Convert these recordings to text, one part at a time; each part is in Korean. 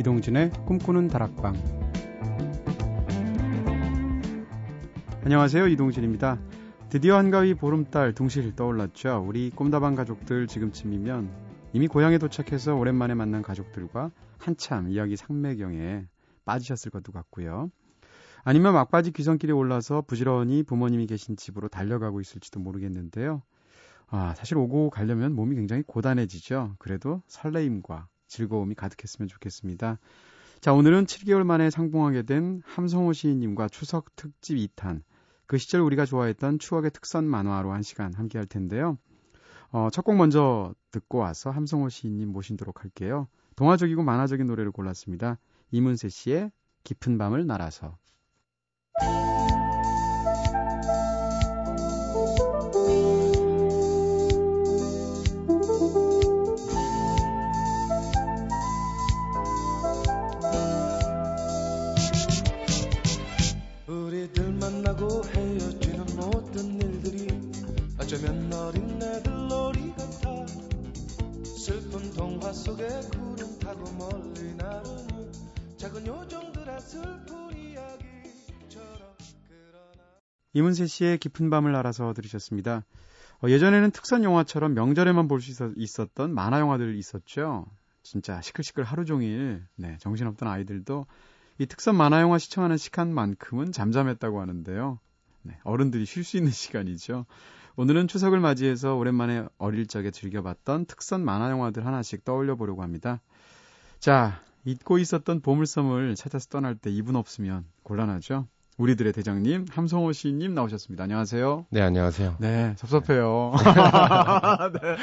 이동진의 꿈꾸는 다락방. 안녕하세요. 이동진입니다. 드디어 한가위 보름달 둥실 떠올랐죠. 우리 꿈다방 가족들 지금쯤이면 이미 고향에 도착해서 오랜만에 만난 가족들과 한참 이야기 상매경에 빠지셨을 것도 같고요. 아니면 막바지 귀성길에 올라서 부지런히 부모님이 계신 집으로 달려가고 있을지도 모르겠는데요. 아, 사실 오고 가려면 몸이 굉장히 고단해지죠. 그래도 설레임과 즐거움이 가득했으면 좋겠습니다. 자, 오늘은 7개월 만에 상봉하게 된 함성호 시인님과 추석 특집 2탄. 그 시절 우리가 좋아했던 추억의 특선 만화로 한 시간 함께 할 텐데요. 어, 첫 곡 먼저 듣고 와서 함성호 시인님 모시도록 할게요. 동화적이고 만화적인 노래를 골랐습니다. 이문세 씨의 깊은 밤을 날아서. 이문세 씨의 깊은 밤을 알아서 들으셨습니다. 어, 예전에는 특선 영화처럼 명절에만 볼 수 있었던 만화 영화들 있었죠. 진짜 시끌시끌 하루 종일 네, 정신없던 아이들도 이 특선 만화 영화 시청하는 시간만큼은 잠잠했다고 하는데요. 네, 어른들이 쉴 수 있는 시간이죠. 오늘은 추석을 맞이해서 오랜만에 어릴 적에 즐겨봤던 특선 만화 영화들 하나씩 떠올려 보려고 합니다. 자, 잊고 있었던 보물섬을 찾아서 떠날 때 이분 없으면 곤란하죠. 우리들의 대장님 함성호 시인님 나오셨습니다. 안녕하세요. 네, 안녕하세요. 네, 섭섭해요. 네.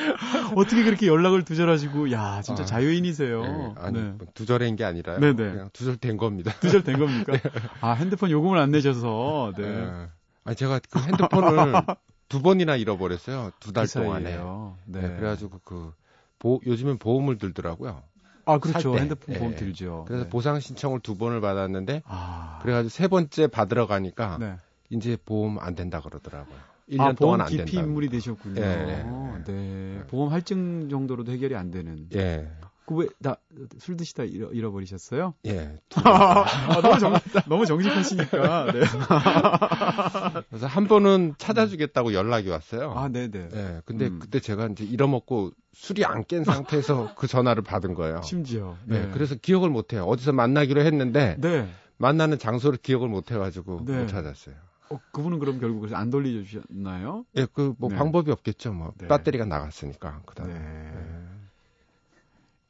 어떻게 그렇게 연락을 두절하시고, 야, 진짜 아, 자유인이세요. 네, 아니, 네. 두절인 게 아니라 네 네. 그냥 두절된 겁니다. 두절된 겁니까? 아, 핸드폰 요금을 안 내셔서, 네. 네. 아니, 제가 그 핸드폰을 두 번이나 잃어버렸어요. 두달그 동안에. 네. 네. 그래가지고 그, 보, 요즘엔 보험을 들더라고요. 아, 그렇죠. 때. 핸드폰 보험 네. 들죠. 그래서 네. 보상 신청을 두 번을 받았는데, 아. 그래가지고 세 번째 받으러 가니까, 네. 이제 보험 안 된다 그러더라고요. 1년 아, 보험 동안 안 된다. 인물이 되셨군요. 예, 예, 네. 예. 보험 할증 정도로도 해결이 안 되는. 예, 그 왜, 나, 술 드시다 잃어, 잃어버리셨어요? 예. 아, 너무 정, 너무 정직하시니까. 네. 그래서 한 번은 찾아주겠다고 연락이 왔어요. 아, 네 네. 예, 근데 음. 그때 제가 이제 잃어먹고 술이 안 깬 상태에서 그 전화를 받은 거예요. 심지어. 네. 그래서 기억을 못 해요. 어디서 만나기로 했는데 네. 만나는 장소를 기억을 못 해가지고 네. 못 찾았어요. 어, 그분은 그럼 결국 안 돌려주셨나요? 예, 그뭐 네. 방법이 없겠죠. 뭐 네. 배터리가 나갔으니까 그다음에. 네.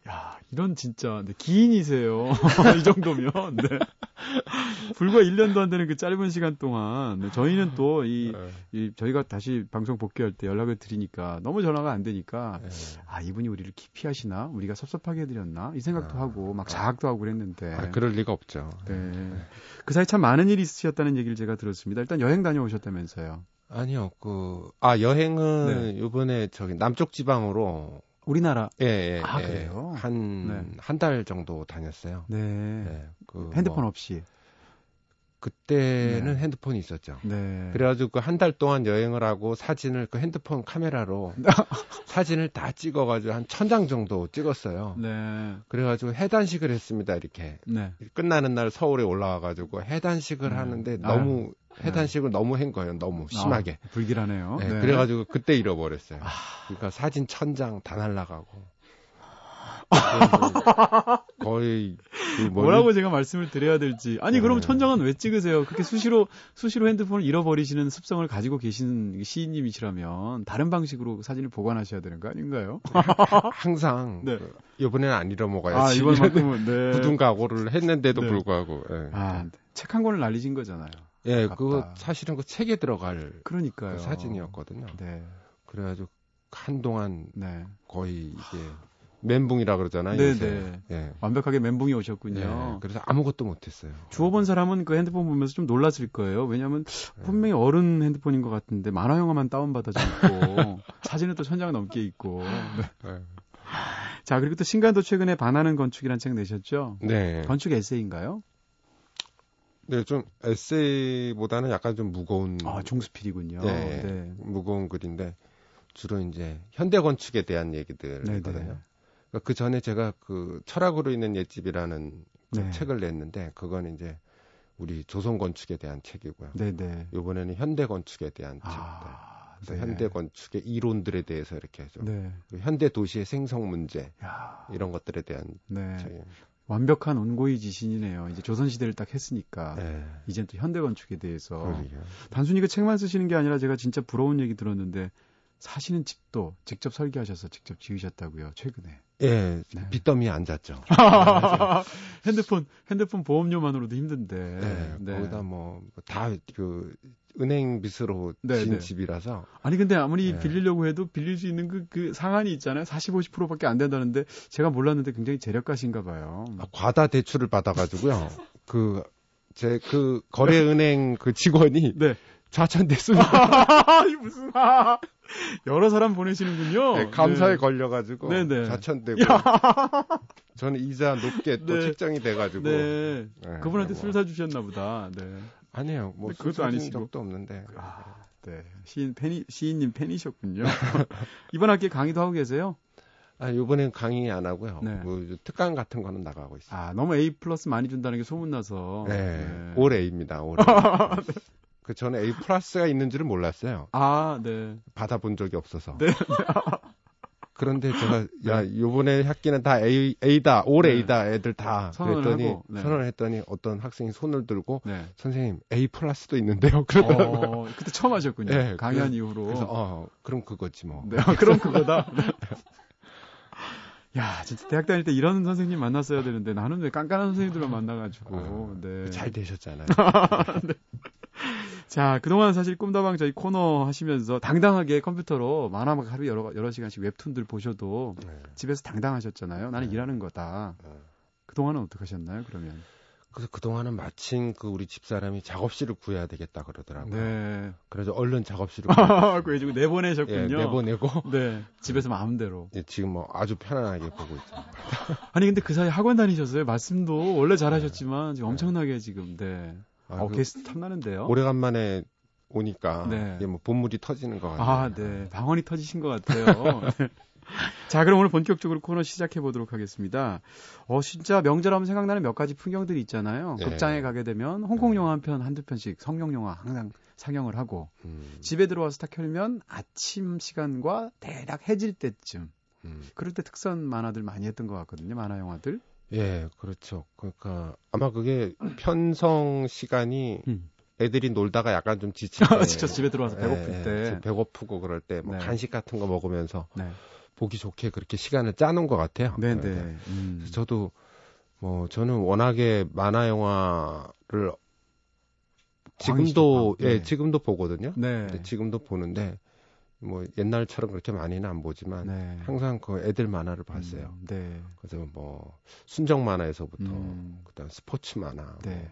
야, 이런 진짜 네, 기인이세요. 이 정도면. 네. 불과 1년도 안 되는 그 짧은 시간 동안 네, 저희는 또이 네. 저희가 다시 방송 복귀할 때 연락을 드리니까 너무 전화가 안 되니까 네. 아 이분이 우리를 기피하시나 우리가 섭섭하게 해 드렸나 이 생각도 아. 하고 막 자학도 하고 그랬는데 아, 그럴 리가 없죠. 네. 그 사이 참 많은 일이 있으셨다는 얘기를 제가 들었습니다. 일단 여행 다녀오셨다면서요. 아니요, 그, 아, 여행은 네. 요번에 저기 남쪽 지방으로, 우리나라 예, 예. 아, 예, 그래요? 한, 네. 한달 정도 다녔어요. 네, 네. 그 핸드폰 뭐, 없이 그때는 네. 핸드폰이 있었죠. 네. 그래가지고 그 한 달 동안 여행을 하고 사진을 그 핸드폰 카메라로 사진을 다 찍어가지고 한 천 장 정도 찍었어요. 네. 그래가지고 해단식을 했습니다. 이렇게 네. 끝나는 날 서울에 올라와가지고 해단식을 네. 하는데 아유. 해단식을 너무 한 거예요. 너무 심하게. 아, 불길하네요. 네, 네. 그래가지고 그때 잃어버렸어요. 아. 그러니까 사진 천장 다 날라가고. 거의 그 뭐- 뭐라고 제가 말씀을 드려야 될지. 아니, 그럼 네. 천장은 왜 찍으세요? 그렇게 수시로, 수시로 핸드폰을 잃어버리시는 습성을 가지고 계신 시인님이시라면 다른 방식으로 사진을 보관하셔야 되는 거 아닌가요? 항상 네. 그 이번에는 안 아, 잃어먹어야지. 이번만큼은, 네. 굳은 각오를 했는데도 네. 불구하고. 예. 아, 책 한 권을 날리신 거잖아요. 예, 아깝다. 그거 사실은 그 책에 들어갈 그러니까요. 그 사진이었거든요. 네. 그래가지고 한동안 네. 거의 이게 멘붕이라 그러잖아요. 네, 요새. 네. 예. 완벽하게 멘붕이 오셨군요. 예, 그래서 아무것도 못했어요. 주워 본 사람은 그 핸드폰 보면서 좀 놀랐을 거예요. 왜냐하면 분명히 어른 핸드폰인 것 같은데 만화 영화만 다운받아져 있고 사진은 또 천장 넘게 있고. 네. 예. 자 그리고 또 신간도 최근에 반하는 건축이라는 책 내셨죠? 네. 건축 에세이인가요? 네, 좀 에세이보다는 약간 좀 무거운 아 중수필이군요. 네. 네. 무거운 글인데 주로 이제 현대 건축에 대한 네, 얘기들이거든요. 네. 그 전에 제가 그 철학으로 있는 옛집이라는 그 네. 책을 냈는데 그건 이제 우리 조선 건축에 대한 책이고요. 네네. 이번에는 현대 건축에 대한. 아, 그래서 네. 현대 건축의 이론들에 대해서 이렇게 해서 네. 현대 도시의 생성 문제 야, 이런 것들에 대한 네. 책입니다. 완벽한 온고이 지신이네요. 이제 조선 시대를 딱 했으니까 네. 이제 또 현대 건축에 대해서 그러게요. 단순히 그 책만 쓰시는 게 아니라 제가 진짜 부러운 얘기 들었는데 사시는 집도 직접 설계하셔서 직접 지으셨다고요. 최근에. 예, 네. 빚더미에 앉았죠. 핸드폰 핸드폰 보험료만으로도 힘든데. 네, 네. 거기다 뭐 다 그 은행 빚으로 네, 진 네. 집이라서 아니 근데 아무리 네. 빌리려고 해도 빌릴 수 있는 그, 그 상한이 있잖아요. 40, 50%밖에 안 된다는데 제가 몰랐는데 굉장히 재력가신가 봐요. 아, 과다 대출을 받아가지고요. 그 제그 거래은행 그 직원이 네. 좌천됐습니다. 이 무슨 아, 여러 사람 보내시는군요. 네, 감사에 네. 걸려가지고 네, 네. 좌천되고 저는 이자 높게 또 네. 책정이 돼가지고 네. 네, 그분한테 뭐. 술 사주셨나 보다. 네. 아니에요. 뭐 네, 그것도 그것도 아니 아니시고. 적도 없는데 아, 네. 시인 팬이 시인님 팬이셨군요. 이번 학기에 강의도 하고 계세요? 아 이번엔 강의 안 하고요. 네. 뭐 특강 같은 거는 나가고 있어요. 아, 너무 A 플러스 많이 준다는 게 소문나서. 네, 올 A입니다. 올 A. 그 저는 A 플러스가 있는 줄은 몰랐어요. 아, 네. 받아본 적이 없어서. 네. 그런데 제가 야 요번에 학기는 다 A A다 올 네. A다 애들 다 선언을 그랬더니 하고, 네. 선언을 했더니 어떤 학생이 손을 들고 네. 선생님 A 플러스도 있는데요. 그러더라고요. 어, 그때 처음 하셨군요. 네, 강의한 그래- 이후로. 그래서 어 그럼 그거지 뭐. 네, 아, 그럼 그거다. 네. 야, 진짜 대학 다닐 때 이런 선생님 만났어야 되는데 나는 왜 깐깐한 선생님들만 만나가지고. 어, 네. 잘 되셨잖아요. 자, 그동안 사실 꿈다방 저희 코너 하시면서 당당하게 컴퓨터로 만화 막 하루 여러, 여러 시간씩 웹툰들 보셔도 네. 집에서 당당하셨잖아요. 나는 네. 일하는 거다. 네. 그동안은 어떻게 하셨나요, 그러면? 그래서 그동안은 마침 그 우리 집사람이 작업실을 구해야 되겠다 그러더라고요. 네. 그래서 얼른 작업실을 구해 그래가지고 내보내셨군요. 예, 내보내고 네. 집에서 마음대로. 예, 지금 뭐 아주 편안하게 보고 있죠. 아니, 근데 그 사이 학원 다니셨어요? 말씀도 원래 잘하셨지만 지금 엄청나게 지금, 네. 아, 어, 그 게스트 탐나는데요? 오래간만에 오니까 네. 이게 뭐 본물이 터지는 것 같아요. 아, 네. 방언이 터지신 것 같아요. 네. 자, 그럼 오늘 본격적으로 코너 시작해 보도록 하겠습니다. 어, 진짜 명절하면 생각나는 몇 가지 풍경들이 있잖아요. 네. 극장에 가게 되면 홍콩 영화 한 편, 한두 편씩 성룡 영화 항상 상영을 하고 음, 집에 들어와서 딱 켜면 아침 시간과 대략 해질 때쯤 음. 그럴 때 특선 만화들 많이 했던 것 같거든요. 만화 영화들. 예, 그렇죠. 그러니까 아마 그게 편성 시간이 음. 애들이 놀다가 약간 좀 지칠 때, 직접 집에 들어와서 배고플 예, 때. 좀 배고프고 그럴 때뭐 네. 간식 같은 거 먹으면서 네. 보기 좋게 그렇게 시간을 짜놓은 것 같아요. 네, 네, 네. 네. 음. 저도 뭐 저는 워낙에 만화 영화를 지금도 광희시대방, 네. 예 지금도 보거든요. 네. 근데 지금도 보는데 뭐 옛날처럼 그렇게 많이는 안 보지만 네. 항상 그 애들 만화를 봤어요. 음, 네. 그래서 뭐 순정 만화에서부터 음. 그다음 스포츠 만화 네. 뭐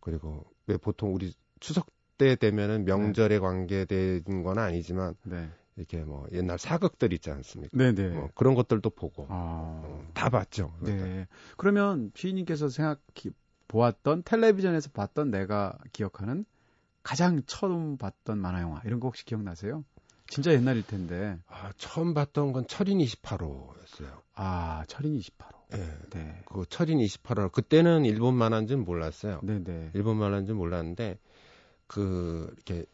그리고 왜 보통 우리 추석 때 되면은 명절에 관계된 건 아니지만 네. 이렇게 뭐 옛날 사극들 있지 않습니까? 네, 네. 뭐 그런 것들도 보고 아. 어, 다 봤죠. 네. 그러면 피디님께서 생각해 보았던 텔레비전에서 봤던 내가 기억하는 가장 처음 봤던 만화 영화 이런 거 혹시 기억나세요? 진짜 옛날일 텐데. 아, 처음 봤던 건 철인 28호였어요. 아, 철인 28호. 예. 네. 그 철인 28호 그때는 일본 만화인지는 몰랐어요. 네, 네. 일본 만화인지는 몰랐는데 그 이렇게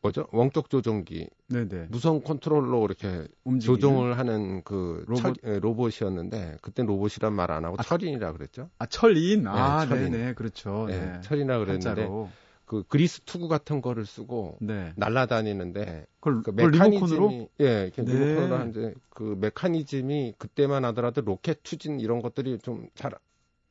뭐죠? 원격 조종기 네, 네. 무선 컨트롤러 이렇게 움직이는 조종을 하는 그 로봇? 철- 예, 로봇이었는데 그때 로봇이란 말 안 하고 아, 철인이라 그랬죠. 아, 철인. 아, 네, 철인. 네. 그렇죠. 예, 네. 철이라 그랬는데 한자로. 그 그리스 투구 같은 거를 쓰고 네. 날아다니는데 그걸, 그 메커니즘이 예, 이렇게 네. 리모컨으로 하는데 그 메커니즘이 그때만 하더라도 로켓 추진 이런 것들이 좀 잘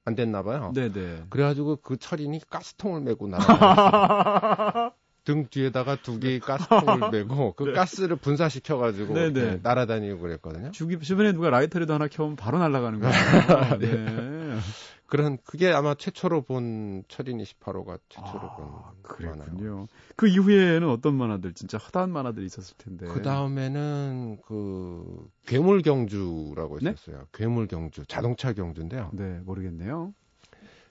안 됐나 봐요. 네, 네. 그래가지고 그 철인이 가스통을 메고 날아다녔어요. 등 뒤에다가 두 개의 가스통을 메고 그 네. 가스를 분사시켜가지고 네, 네. 날아다니고 그랬거든요. 주기 주변에 누가 라이터라도 하나 켜면 바로 날아가는 거예요. 네. 그런 그게 아마 최초로 본 철인 28호가 최초로 아, 본 만화요. 그랬군요. 그 이후에는 어떤 만화들, 진짜 허다한 만화들이 있었을 텐데. 그 다음에는 그 괴물 경주라고 네? 있었어요. 괴물 경주, 자동차 경주인데요. 네, 모르겠네요.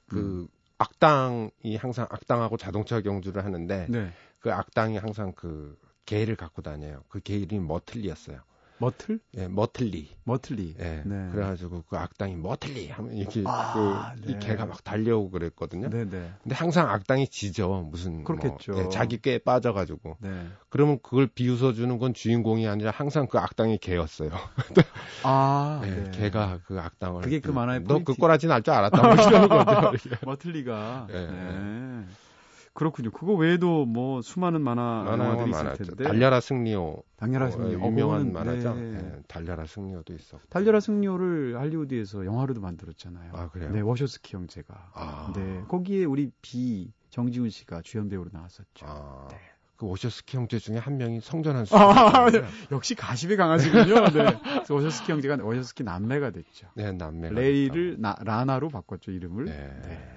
그 음. 악당이 항상 악당하고 자동차 경주를 하는데 네. 그 악당이 항상 그 개를 갖고 다녀요. 그개 이름이 머틀리였어요. 머틀? 예, 머틀리. 머틀리. 예. 네. 그래가지고 그 악당이 머틀리 하면 이렇게 아, 그, 이 네. 개가 막 달려오고 그랬거든요. 네, 네. 근데 항상 악당이 지죠. 무슨 그렇겠죠. 뭐, 예, 자기 꾀에 빠져가지고. 네. 그러면 그걸 비웃어 주는 건 주인공이 아니라 항상 그 악당이 개였어요. 아, 예, 네. 개가 그 악당을 그게 그 만화의 너그 꼬라지 날 줄 알았다 뭐 이러는 거죠. 머틀리가. 예, 네. 그렇군요. 그거 외에도 뭐 수많은 만화 만화 영화 영화들이 있을 많았죠. 텐데. 달려라 승리호 달려라 어, 승리호. 어, 유명한 그거는, 만화죠. 네. 예, 달려라 승리호도 있었고. 달려라 승리호를 할리우드에서 영화로도 만들었잖아요. 아 그래요? 네, 워셔스키 형제가. 아, 네, 거기에 우리 비 정지훈 씨가 주연 배우로 나왔었죠. 아, 네. 그 오셔스키 형제 중에 한 명이 성전한 수. 아, 네. 역시 가십이 강하시군요. 네. 워셔스키 형제가 워셔스키 남매가 됐죠. 네, 남매. 래리를 나- 라나로 바꿨죠 이름을. 네. 네.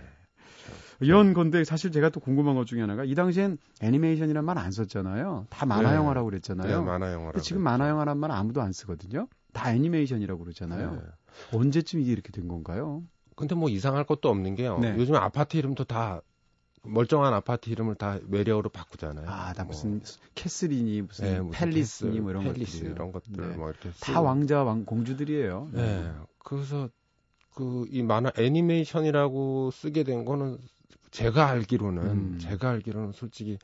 이런 건데 사실 제가 또 궁금한 것 중에 하나가 이 당시엔 애니메이션이란 말 안 썼잖아요. 다 만화 네. 영화라고 네, 그랬잖아요. 만화 영화라. 근데 지금 만화 영화란 말 아무도 안 쓰거든요. 다 애니메이션이라고 그러잖아요. 네. 언제쯤 이게 이렇게 된 건가요? 근데 뭐 이상할 것도 없는 게요. 네. 요즘 아파트 이름도 다 멀쩡한 아파트 이름을 다 외래어로 바꾸잖아요. 아, 나 뭐, 무슨 castle이니 무슨 네, 무슨 palace니 뭐 이런 palace 것들이요. 이런 것들 네. 뭐 이렇게 다 쓰고. 왕자 왕 공주들이에요. 네. 그래서 그 이 만화 애니메이션이라고 쓰게 된 거는 제가 알기로는 음. 제가 알기로는 솔직히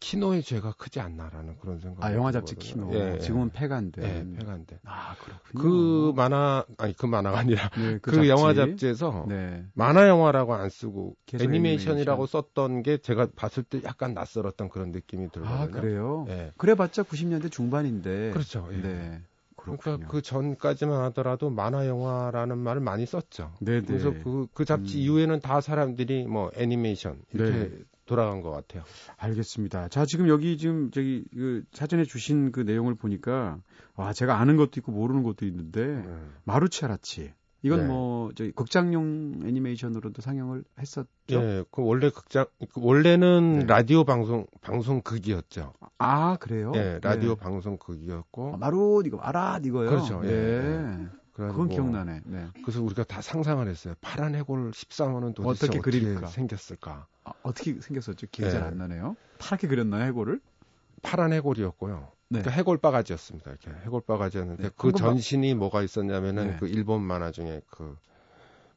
키노의 죄가 크지 않나라는 그런 생각. 아, 영화 잡지 키노. 예, 지금은 폐간데. 예, 폐간데. 아, 그 그렇군요. 만화 아니 그 만화가 아니라 네, 그, 잡지. 영화 잡지에서 네. 만화 영화라고 안 쓰고 애니메이션이라고 애니메이션. 썼던 게 제가 봤을 때 약간 낯설었던 그런 느낌이 들거든요. 아, 그래요? 예. 그래봤자 90년대 중반인데. 그렇죠. 예. 네. 그러니까 그 전까지만 하더라도 만화 영화라는 말을 많이 썼죠. 네네. 그래서 그, 그 잡지 음. 이후에는 다 사람들이 뭐 애니메이션 이렇게 네. 돌아간 것 같아요. 알겠습니다. 자, 지금 여기 지금 저기 그 사전에 주신 그 내용을 보니까 와, 제가 아는 것도 있고 모르는 것도 있는데 음. 마루체라치. 이건 네. 뭐 저기 극장용 애니메이션으로도 상영을 했었죠. 예, 그 원래 극장 그 원래는 네. 라디오 방송 방송극이었죠. 아, 그래요? 예, 라디오 네. 방송극이었고 아, 마루 이거 마라 이거요. 그렇죠. 예, 네. 그건 기억나네. 네. 그래서 우리가 다 상상을 했어요. 파란 해골 13호는 도대체 어떻게 어떻게, 그릴까? 생겼을까? 아, 어떻게 생겼었죠? 기억이 네. 잘안 나네요. 파랗게 그렸나요, 해골을? 파란 해골이었고요. 네. 그러니까 해골 바가지였습니다. 이렇게 해골 바가지였는데 네, 그 전신이 뭐가 있었냐면은 네. 그 일본 만화 중에 그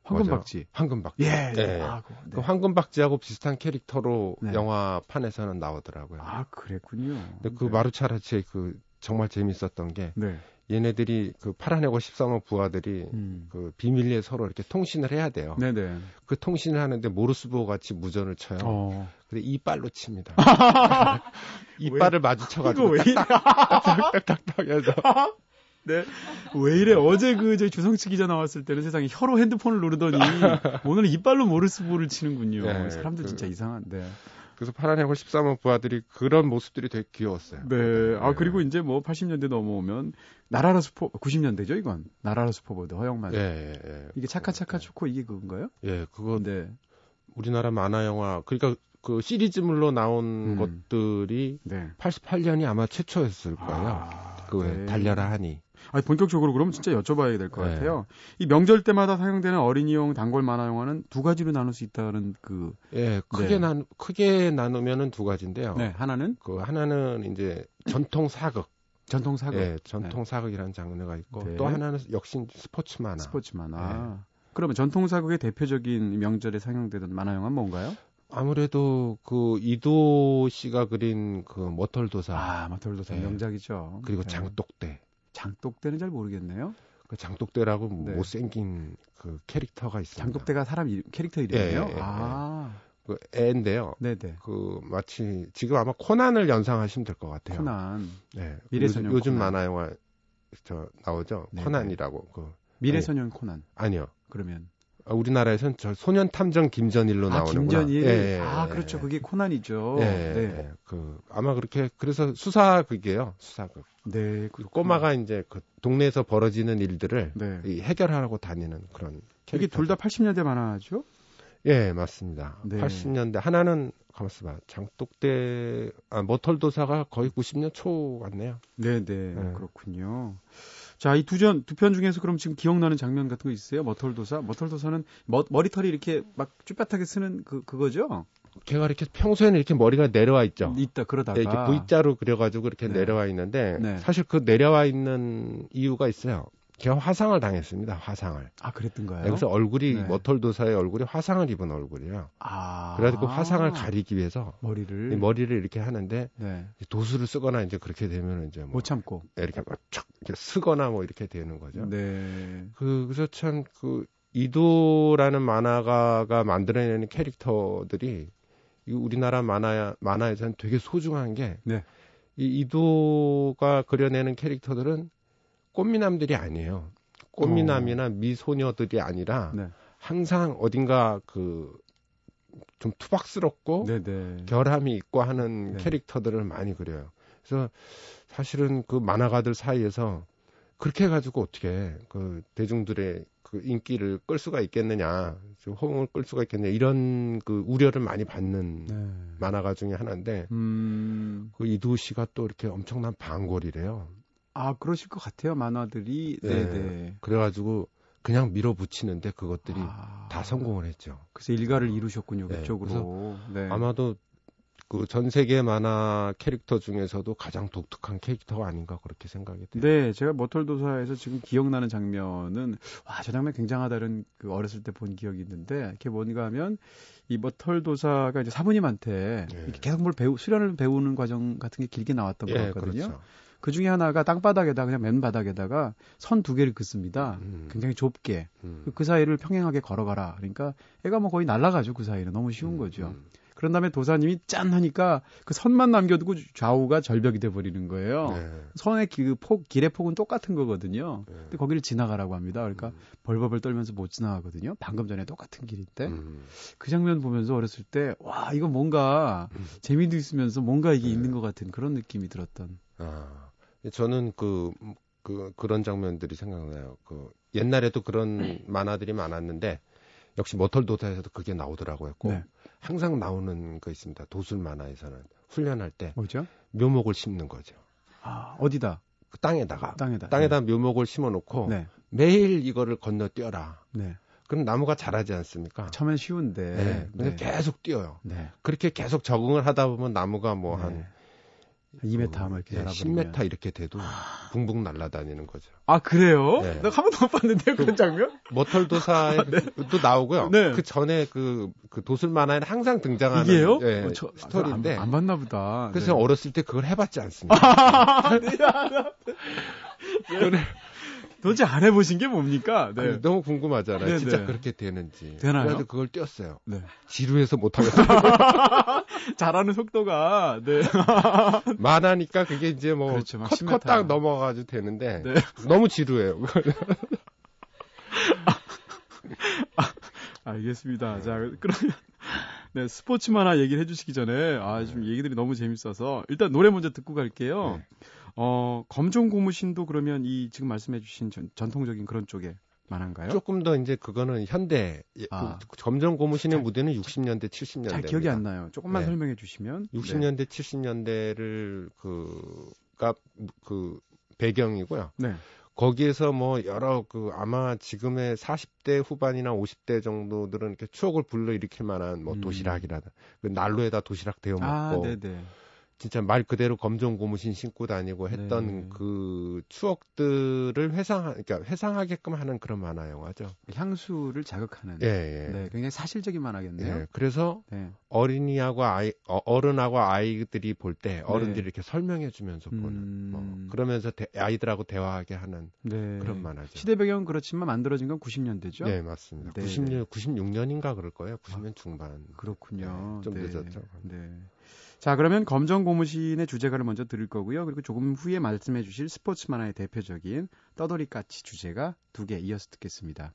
황금박쥐. 황금박쥐. 예. 예. 아, 그, 네. 그 황금박쥐하고 비슷한 캐릭터로 네. 영화판에서는 나오더라고요. 아, 그랬군요. 근데 그 네. 마루차라치의 그 정말 재밌었던 게 네. 얘네들이 그 파란 해골 13호 부하들이 음. 그 비밀리에 서로 이렇게 통신을 해야 돼요. 네네. 그 통신을 하는데 모르스보 같이 무전을 쳐요. 어. 근데 이빨로 칩니다. 이빨을 마주쳐가지고 이거 왜 이래? 딱딱딱 해서 네. 왜 이래? 어제 그, 저희 주성치 기자 나왔을 때는 세상에 혀로 핸드폰을 누르더니 오늘 이빨로 모르스보를 치는군요. 네, 사람들 그- 진짜 이상한데. 그래서 파란 해골 13호 부하들이 그런 모습들이 되게 귀여웠어요. 네. 아, 그리고 이제 뭐 80년대 넘어오면 날아라 슈퍼, 90년대죠, 이건. 날아라 슈퍼보드, 허영만. 예, 예, 예. 이게 차카차카 초코 이게 그건가요? 예, 그거 네. 우리나라 만화 영화 그러니까 그 시리즈물로 나온 음. 것들이 네. 88년이 아마 최초였을 거예요. 아, 그왜 네. 달려라 하니. 아니, 본격적으로 그러면 진짜 여쭤봐야 될것 네. 같아요. 이 명절 때마다 상영되는 어린이용 단골 만화 영화는 두 가지로 나눌 수 있다는 그, 예, 크게 네. 나 크게 나누면은 두 가지인데요. 네, 하나는 그 하나는 이제 전통 사극. 전통 사극, 예, 전통 사극이라는 장르가 있고 네. 또 하나는 역시 스포츠 만화. 스포츠 만화. 네. 그러면 전통 사극의 대표적인 명절에 상영되던 만화 영화는 뭔가요? 아무래도 그 이도 씨가 그린 그 머털도사 아, 마톨도사 네. 명작이죠. 그리고 네. 장독대. 장독대는 잘 모르겠네요. 그 장독대라고 네. 못생긴 그 캐릭터가 있습니다. 장독대가 사람 이름, 캐릭터 이름이에요? 예, 예, 예. 아, 그 애인데요. 네네. 그 마치 지금 아마 코난을 연상하시면 될 것 같아요. 코난. 네. 미래소년 요즘, 코난. 만화 영화 저 나오죠. 네네. 코난이라고 그 미래소년 코난. 아니요. 그러면. 아, 우리나라에서는 저 소년 탐정 김전일로 아, 나오는 김전일. 예, 예, 아, 예, 그렇죠. 예. 그게 코난이죠. 예, 네. 예. 그 아마 그렇게 그래서 수사 극이에요. 수사극. 네. 그 꼬마가 이제 그 동네에서 벌어지는 일들을 네. 이 해결하고 다니는 그런 이게 둘 다 80년대 만화죠? 예, 맞습니다. 네. 80년대 하나는 가만있어 봐. 장독대 아 머털도사가 거의 90년 초 같네요. 네네. 네. 그렇군요. 자, 이 두 전, 두 편 중에서 그럼 지금 기억나는 장면 같은 거 있어요? 머털도사? 머털도사는 머, 머리털이 이렇게 막 쭈뼛하게 쓰는 그, 그거죠? 걔가 이렇게 평소에는 이렇게 머리가 내려와 있죠. 있다 그러다가 네, 이렇게 V자로 그려가지고 이렇게 네. 내려와 있는데 네. 사실 그 내려와 있는 이유가 있어요. 걔가 화상을 당했습니다. 화상을. 아 그랬던가요? 그래서 얼굴이 네. 머털도사의 얼굴이 화상을 입은 얼굴이에요. 아 그래가지고 화상을 가리기 위해서 머리를 이 머리를 이렇게 하는데 네. 도수를 쓰거나 이제 그렇게 되면 이제 뭐 못 참고 이렇게 막촥 이렇게 쓰거나 뭐 이렇게 되는 거죠. 네. 그 그래서 참 그 이도라는 만화가가 만들어내는 캐릭터들이 이 우리나라 만화 만화에서는 되게 소중한 게이 네. 이도가 그려내는 캐릭터들은 꽃미남들이 아니에요. 꽃미남이나 미소녀들이 아니라 네. 항상 어딘가 그 좀 투박스럽고 네네. 결함이 있고 하는 네. 캐릭터들을 많이 그려요. 그래서 사실은 그 만화가들 사이에서 그렇게 해가지고 어떻게 그 대중들의 그 인기를 끌 수가 있겠느냐, 좀 호응을 끌 수가 있겠냐 이런 그 우려를 많이 받는 네. 만화가 중에 하나인데 음. 그 이두 씨가 또 이렇게 엄청난 방골이래요. 아 그러실 것 같아요 만화들이. 네. 네네. 그래가지고 그냥 밀어붙이는데 그것들이 아, 다 성공을 했죠. 그래서 일가를 이루셨군요 네, 그쪽으로. 네. 아마도 그 전 세계 만화 캐릭터 중에서도 가장 독특한 캐릭터가 아닌가 그렇게 생각이 돼요. 네, 제가 머털도사에서 지금 기억나는 장면은 와, 저 장면 굉장하다는 그 어렸을 때 본 기억이 있는데 그게 뭔가 하면 이 머털도사가 이제 사부님한테 네. 이렇게 계속 뭘 배우 수련을 배우는 과정 같은 게 길게 나왔던 것 예, 같거든요. 그렇죠. 그 중에 하나가 땅바닥에다 그냥 맨 바닥에다가 선 두 개를 긋습니다. 음, 굉장히 좁게 음, 그 사이를 평행하게 걸어가라. 그러니까 애가 뭐 거의 날아가죠 그 사이는 너무 쉬운 음, 거죠. 음. 그런 다음에 도사님이 짠 하니까 그 선만 남겨두고 좌우가 절벽이 돼 버리는 거예요. 네, 선의 그 폭, 길의 폭은 똑같은 거거든요. 네. 근데 거기를 지나가라고 합니다. 그러니까 음, 벌벌벌 떨면서 못 지나가거든요. 방금 전에 똑같은 길인데 음, 그 장면 보면서 어렸을 때 와 이거 뭔가 음. 재미도 있으면서 뭔가 이게 네. 있는 것 같은 그런 느낌이 들었던. 아, 저는 그, 그, 그런 장면들이 생각나요. 그, 옛날에도 그런 만화들이 많았는데, 역시 머털도사에서도 그게 나오더라고요. 꼭 네. 항상 나오는 거 있습니다. 도술 만화에서는. 훈련할 때 뭐죠? 묘목을 심는 거죠. 아 어디다? 그 땅에다가. 땅에다. 땅에다 묘목을 심어 놓고, 네. 매일 이거를 건너뛰어라. 네. 그럼 나무가 자라지 않습니까? 처음엔 쉬운데. 네. 근데 계속 뛰어요. 네. 그렇게 계속 적응을 하다 보면 나무가 뭐한 네. 2m 뭐 이렇게 예, 자라버리면. 10m 이렇게 돼도 붕붕 날아다니는 거죠. 아 그래요? 네. 내가 한 번도 못 봤는데요 그런 장면? 머털 도사에도 나오고요. 네. 그 전에 그, 그 도술 만화에는 항상 등장하는 이게요? 예, 어, 저- 스토리인데. 안, 안 봤나 보다. 그래서 네. 어렸을 때 그걸 해봤지 않습니까? 그래, 도대체 안 해보신 게 뭡니까? 네. 아니, 너무 궁금하잖아요. 네, 진짜 네. 그렇게 되는지. 되나요? 그래서 그걸 뛰었어요. 네. 지루해서 못하겠어요. 잘하는 속도가 네. 만화니까 그게 이제 뭐 그렇죠, 막 컷컷 10m. 딱 넘어가가지고 되는데 네. 너무 지루해요. 알겠습니다. 자, 그러면 네, 스포츠 만화 얘기를 해주시기 전에 아, 좀 얘기들이 너무 재밌어서 일단 노래 먼저 듣고 갈게요. 네. 어, 검정 고무신도 그러면 이 지금 말씀해주신 전, 전통적인 그런 쪽에 만한가요? 조금 더 이제 그거는 현대 예, 아. 그 점점 고무신의 잘- 무대는 60년대 70년대 잘 기억이 안 나요. 조금만 네. 설명해 주시면. 60년대 70년대를 그가 그 배경이고요. 네. 거기에서 뭐 여러 그 아마 지금의 40대 후반이나 50대 정도들은 이렇게 추억을 불러일으킬 만한 뭐 음. 도시락이라든 그 난로에다 도시락 데워 먹고 아. 진짜 말 그대로 검정 고무신 신고 다니고 했던 네. 그 추억들을 회상 그러니까 회상하게끔 하는 그런 만화 영화죠. 향수를 자극하는. 예, 예. 네, 굉장히 사실적인 만화겠네요. 예. 그래서 네. 어린이하고 아이 어, 어른하고 아이들이 볼 때 어른들이 네. 이렇게 설명해 주면서 보는 음. 뭐 그러면서 대- 아이들하고 대화하게 하는 네. 그런 만화죠. 시대 배경은 그렇지만 만들어진 건 90년대죠. 네, 맞습니다. 네, 96, 96년인가 그럴 거예요. 90년 중반. 그렇군요. 네, 좀 늦었죠. 네. 자, 그러면 검정 고무신의 주제가를 먼저 들을 거고요. 그리고 조금 후에 말씀해 주실 스포츠 만화의 대표적인 떠돌이 까치 주제가 두 개 이어서 듣겠습니다.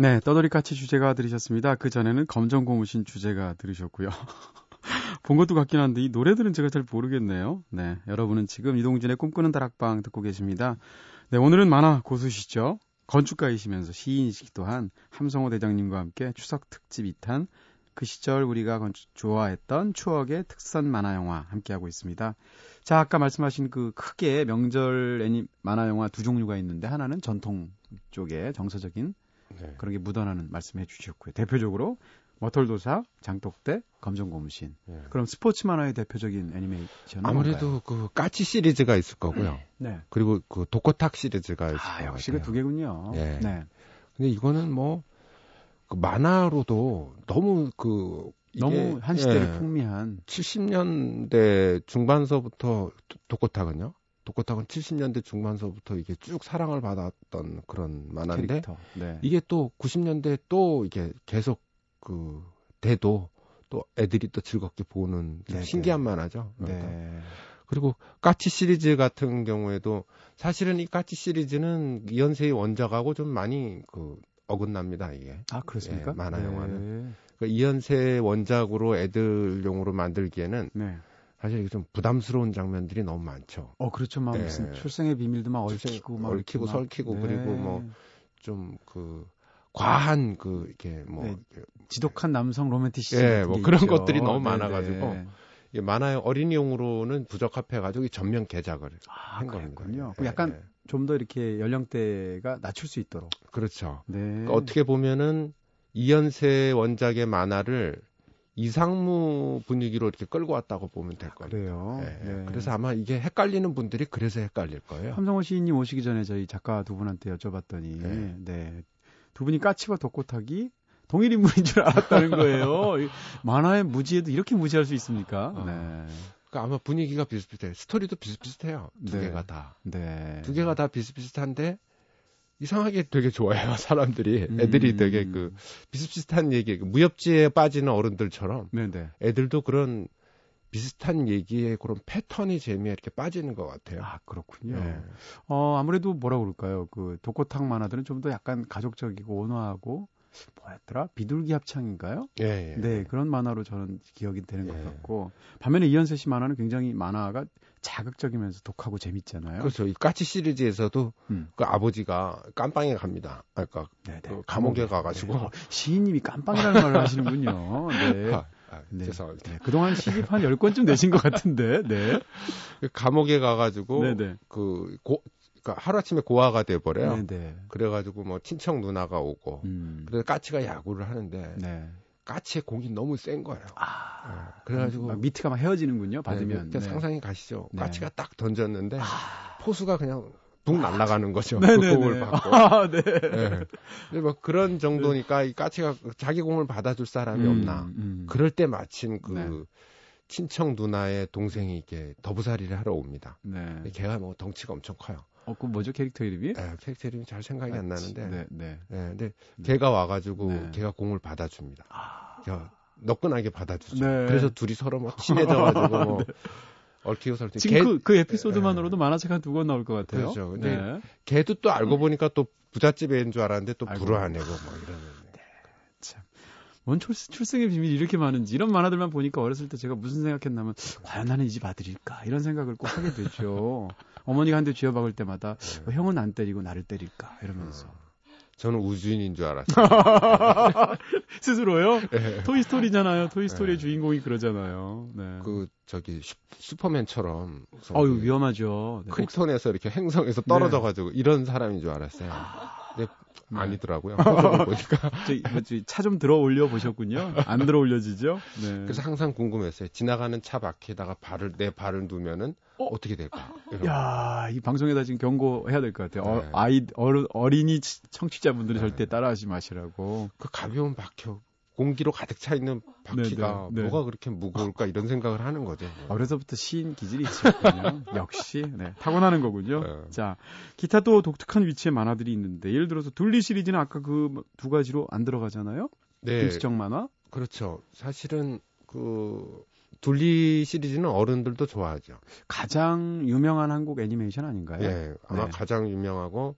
네, 떠돌이 까치 주제가 들으셨습니다. 그 전에는 검정 고무신 주제가 들으셨고요. 본 것도 같긴 한데 이 노래들은 제가 잘 모르겠네요. 네, 여러분은 지금 이동진의 꿈꾸는 다락방 듣고 계십니다. 네, 오늘은 만화 고수시죠. 건축가이시면서 시인이시기도 한 함성호 대장님과 함께 추석 특집 2탄 그 시절 우리가 좋아했던 추억의 특선 만화 영화 함께하고 있습니다. 자, 아까 말씀하신 그 크게 명절 애니 만화 영화 두 종류가 있는데 하나는 전통 쪽에 정서적인 네. 그런 게 묻어나는 말씀해 주셨고요. 대표적으로 머털도사, 장독대, 검정고무신. 예. 그럼 스포츠 만화의 대표적인 애니메이션은 아무래도 그 까치 시리즈가 있을 거고요. 네. 그리고 그 도코탁 시리즈가 있을 아, 것 역시. 그 두 개군요. 예. 네. 근데 이거는 뭐, 그 만화로도 너무 그, 너무 한 시대를 예, 풍미한 70년대 중반서부터 도- 도코탁은요? 도코탁은 70년대 중반서부터 이게 쭉 사랑을 받았던 그런 만화인데. 네. 이게 또 90년대 또 이게 계속 그 돼도 또 애들이 또 즐겁게 보는 좀 네, 신기한 네. 만화죠. 그러니까. 네. 그리고 까치 시리즈 같은 경우에도 사실은 이 까치 시리즈는 이연세의 원작하고 좀 많이 그 어긋납니다 이게. 아, 그렇습니까? 예, 만화 네. 영화는. 그 이연세 원작으로 애들용으로 만들기에는 네. 사실 이게 좀 부담스러운 장면들이 너무 많죠. 어, 그렇죠. 막 네. 무슨 출생의 비밀도 막 얽히고 막 얽히고 막. 설키고 네. 그리고 뭐 좀 그 과한 그 이렇게 뭐 네. 지독한 남성 로맨티시즘 예, 뭐게 그런 있죠. 것들이 너무 네, 많아가지고 네. 이게 만화의 어린이용으로는 부적합해가지고 이 전면 개작을 아, 한 겁니다. 예, 그럼 약간 예. 좀더 이렇게 연령대가 낮출 수 있도록. 그렇죠. 네. 그러니까 어떻게 보면은 이연세 원작의 만화를 이상무 분위기로 이렇게 끌고 왔다고 보면 될 겁니다. 그래요. 예, 네. 그래서 아마 이게 헷갈리는 분들이 그래서 헷갈릴 거예요. 함성호 시인님 오시기 전에 저희 작가 두 분한테 여쭤봤더니 네. 네. 두 분이 까치와 독고타기 동일 인물인 줄 알았다는 거예요. 이 만화의 무지에도 이렇게 무지할 수 있습니까? 어. 네. 그러니까 아마 분위기가 비슷비슷해요. 스토리도 비슷비슷해요. 두 네. 개가 다. 네. 두 개가 다 비슷비슷한데 이상하게 되게 좋아해요. 사람들이 음. 애들이 되게 그 비슷비슷한 얘기 그 무협지에 빠지는 어른들처럼 네, 네. 애들도 그런 비슷한 얘기에 그런 패턴이 재미에 이렇게 빠지는 것 같아요. 아, 그렇군요. 예. 어, 아무래도 뭐라 그럴까요? 그 독고탁 만화들은 좀 더 약간 가족적이고 온화하고 뭐였더라? 비둘기 합창인가요? 예, 예. 네, 그런 만화로 저는 기억이 되는 것 예. 같고 반면에 이현세 씨 만화는 굉장히 만화가 자극적이면서 독하고 재밌잖아요. 그렇죠. 이 까치 시리즈에서도 음. 그 아버지가 깜빵에 갑니다. 아, 그러니까 네, 네. 그 감옥에 가가지고 네. 어, 시인님이 깜빵이라는 말을 하시는군요. 네. 아, 아, 네. 죄송합니다. 네, 그동안 시집 한 10권쯤 내신 것 같은데. 네. 그 감옥에 가가지고 네, 네. 그 고, 그러니까 하루아침에 고아가 돼버려요. 네, 네. 그래가지고 뭐 친척 누나가 오고 음. 그래서 까치가 야구를 하는데 네. 까치의 공이 너무 센 거예요. 아. 네, 그래가지고 막 미트가 막 헤어지는군요. 받으면. 네, 네. 상상이 가시죠. 네. 까치가 딱 던졌는데 포수가 그냥 둥 날아가는 거죠. 그 네네네. 공을 받고. 아, 네. 네. 근데 뭐 그런 정도니까 이 까치가 자기 공을 받아줄 사람이 음, 없나. 음. 그럴 때 마침 그 네. 친척 누나의 동생이 이렇게 더부살이를 하러 옵니다. 네. 걔가 뭐 덩치가 엄청 커요. 어, 그 뭐죠? 캐릭터 이름이? 예, 캐릭터 이름이 잘 생각이 안 나는데. 네, 네. 예, 근데 네. 걔가 와가지고 네. 걔가 공을 받아줍니다. 아. 야, 너끈하게 받아주죠. 네. 그래서 둘이 서로 막 친해져가지고 뭐 얽히고 설키. 지금 그, 그 에피소드만으로도 만화책 한 두 권 나올 것 같아요. 그렇죠. 근데 네. 걔도 또 알고 보니까 또 부잣집 애인 줄 알았는데 또 아이고. 불어내고 뭐 이러는. 뭔 출, 출생의 비밀이 이렇게 많은지 이런 만화들만 보니까 어렸을 때 제가 무슨 생각했냐면 과연 나는 이 집 아들일까 이런 생각을 꼭 하게 되죠. 어머니가 한 대 쥐어박을 때마다 네. 왜 형은 안 때리고 나를 때릴까 이러면서 저는 우주인인 줄 알았어요. 스스로요? 예. 토이스토리잖아요. 토이스토리의 네. 주인공이 그러잖아요. 네. 그 저기 슈, 슈퍼맨처럼 어유 위험하죠. 네. 크립톤에서 이렇게 행성에서 떨어져가지고 이런 사람인 줄 알았어요. 근데 네. 아니더라고요. 표정을 보니까. 차 좀 들어 올려 보셨군요. 안 들어 올려지죠? 네. 그래서 항상 궁금했어요. 지나가는 차 바퀴에다가 발을 내 발을 두면은 어? 어? 떻게 될까? 야, 이 방송에다 지금 경고해야 될 것 같아요. 어, 네. 아이, 어른, 어린이 청취자분들은 네. 절대 따라하지 마시라고. 그 가벼운 바퀴 공기로 가득 차 있는 바퀴가 네, 네, 네. 뭐가 그렇게 무거울까 이런 생각을 하는 거죠. 어려서부터 시인 기질이 있었군요. 역시, 네, 타고나는 거군요. 네. 자, 기타 또 독특한 위치의 만화들이 있는데, 예를 들어서 둘리 시리즈는 아까 그 두 가지로 안 들어가잖아요? 네, 김수정 만화? 그렇죠. 사실은 그 둘리 시리즈는 어른들도 좋아하죠. 가장 유명한 한국 애니메이션 아닌가요? 예, 아마 네. 가장 유명하고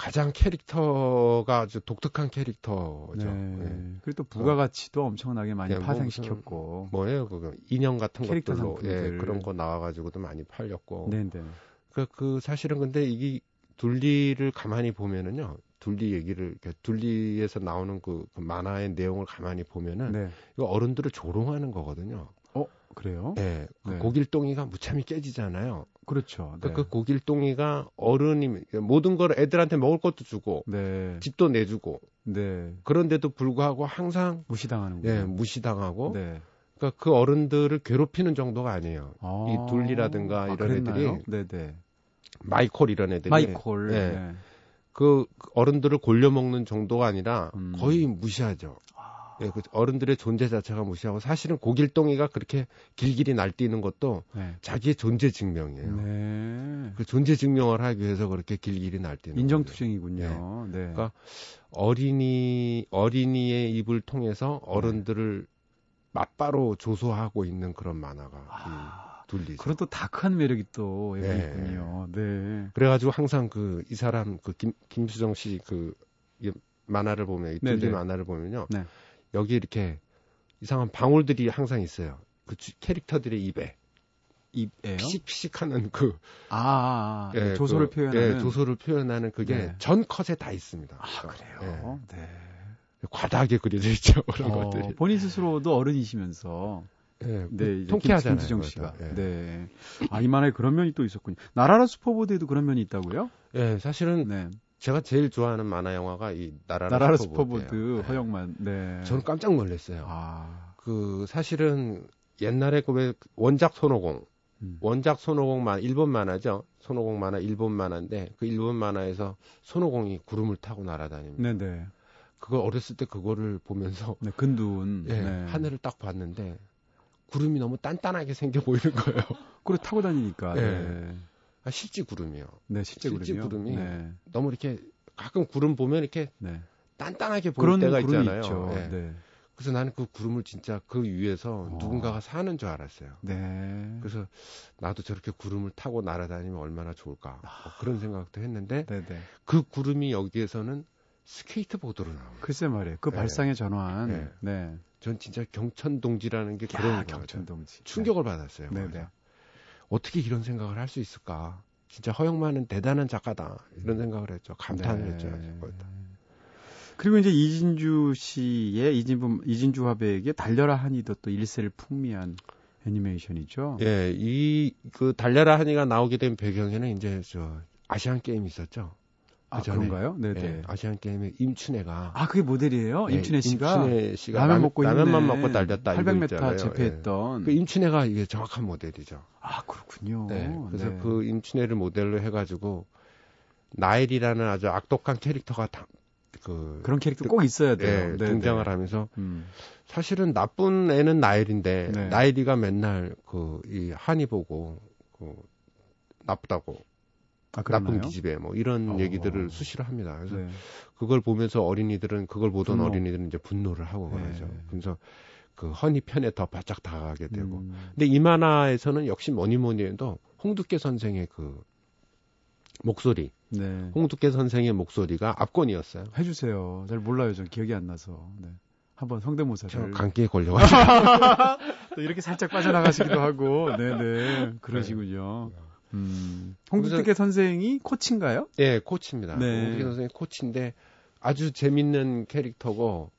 가장 캐릭터가 아주 독특한 캐릭터죠. 네. 예. 그리고 또 부가가치도 엄청나게 많이 예, 뭐 파생시켰고. 뭐예요, 그거 인형 같은 캐릭터 것들로 예, 상품들. 그런 거 나와가지고도 많이 팔렸고. 네네. 그, 그 사실은 근데 이게 둘리를 가만히 보면은요, 둘리 얘기를 이렇게 둘리에서 나오는 그, 그 만화의 내용을 가만히 보면은 네. 이거 어른들을 조롱하는 거거든요. 그래요? 예, 그 네. 고길동이가 무참히 깨지잖아요. 그렇죠. 그- 네. 그 고길동이가 어른이 모든 걸 애들한테 먹을 것도 주고 네. 집도 내주고 네. 그런데도 불구하고 항상 무시당하는 예, 거예요. 무시당하고 네. 그러니까 그 어른들을 괴롭히는 정도가 아니에요. 아. 이 둘리라든가 이런 그랬나요? 애들이 네네. 마이콜 이런 애들이 마이콜. 예. 네. 그 어른들을 골려 먹는 정도가 아니라 음. 거의 무시하죠. 예, 그 어른들의 존재 자체가 무시하고 사실은 고길동이가 그렇게 길길이 날뛰는 것도 네. 자기의 존재 증명이에요. 네. 그 존재 증명을 하기 위해서 그렇게 길길이 날뛰는. 인정투쟁이군요. 네. 그러니까 어린이 어린이의 입을 통해서 어른들을 맞바로 조소하고 있는 그런 만화가 아, 이 둘리죠. 그런 또 다크한 매력이 또 여기 네. 있군요. 네. 그래가지고 항상 그 이 사람 그 김, 김수정 씨 그 만화를 보면 이 네, 둘리 네. 만화를 보면요 네. 여기 이렇게 이상한 방울들이 항상 있어요. 그 주- 캐릭터들의 입에 입에요? 피식피식하는 그 아, 아, 아. 예, 조소를 그, 표현하는. 예, 조소를 표현하는 그게 네. 전 컷에 다 있습니다. 아, 그러니까, 그래요? 네. 예, 과다하게 그려져 있죠 그런 어, 것들이. 본인 스스로도 어른이시면서 예, 네, 이제 통쾌하잖아요. 김, 김수정 씨가. 예. 네. 아, 이 만화에 그런 면이 또 있었군요. 나라라 슈퍼보드에도 그런 면이 있다고요? 예, 사실은 네. 제가 제일 좋아하는 만화 영화가 이 나라라, 나라라. 슈퍼보드 예. 허영만. 네. 저는 깜짝 놀랐어요. 아. 그 사실은 옛날에 그왜 원작 손오공 음. 원작 손오공 만 일본 만화죠. 손오공 만화 일본 만화인데 그 일본 만화에서 손오공이 구름을 타고 날아다닙니다. 네, 네. 그거 어렸을 때 그거를 보면서 네, 근둔. 예, 네. 하늘을 딱 봤는데 구름이 너무 단단하게 생겨 보이는 거예요. 그래 타고 다니니까. 예. 네. 아, 실제 구름이요. 네, 실제, 구름이요. 구름이 네. 너무 이렇게 가끔 구름 보면 이렇게 네. 단단하게 보일 그런 때가 있잖아요. 있죠. 예. 네. 그래서 나는 그 구름을 진짜 그 위에서 어. 누군가가 사는 줄 알았어요. 네. 그래서 나도 저렇게 구름을 타고 날아다니면 얼마나 좋을까 뭐 그런 생각도 했는데 네, 네. 그 구름이 여기에서는 스케이트보드로 나와요. 글쎄 말이에요. 그 네. 발상의 전환. 네. 네. 전 진짜 경천동지라는 게 그런 야, 거예요. 경천동지. 충격을 받았어요. 네. 네. 어떻게 이런 생각을 할 수 있을까? 진짜 허영만은 대단한 작가다 이런 생각을 했죠. 감탄을 네. 했죠. 거기다. 그리고 이제 이진주 씨의 이진부 이진주 화백의 달려라 하니도 또 일세를 풍미한 애니메이션이죠. 예, 이 그 달려라 하니가 나오게 된 배경에는 이제 저 아시안 게임이 있었죠. 아, 그. 그런가요? 네, 네. 예, 아시안 게임에 임춘애가 아, 그게 모델이에요? 예, 임춘애 씨가 임춘애 씨가 라면 라면, 먹고 라면만. 먹고 달렸다 이거 800m 있잖아요. 제패했던. 예. 그 임춘애가 이게 정확한 모델이죠. 아, 그렇군요. 네. 그래서 네. 그 임춘애를 모델로 해가지고 나일이라는 아주 악독한 캐릭터가 다, 그 그런 캐릭터 꼭 있어야 돼요. 예, 네, 등장을 네. 하면서 음. 사실은 나쁜 애는 나일인데 네. 나일이가 맨날 그 이 한이 보고 그 나쁘다고 아? 나쁜 기집애 뭐 이런 어. 얘기들을 수시로 합니다. 그래서 네. 그걸 보면서 어린이들은 그걸 보던 분노. 어린이들은 이제 분노를 하고 네. 그러죠. 그래서 그 허니 편에 더 바짝 다가가게 되고. 음. 근데 이 만화에서는 역시 뭐니 뭐니 해도 홍두깨 선생의 그 목소리, 네. 홍두깨 선생의 목소리가 압권이었어요. 해주세요. 잘 몰라요. 전 기억이 안 나서. 네. 한번 저 성대모사를. 감기에 걸려가지고. 또 이렇게 살짝 빠져나가시기도 하고. 네네. 그러시군요. 음. 홍두깨 선생이 코치인가요? 예, 코치입니다. 네. 홍두깨 선생이 코치인데 아주 재밌는 캐릭터고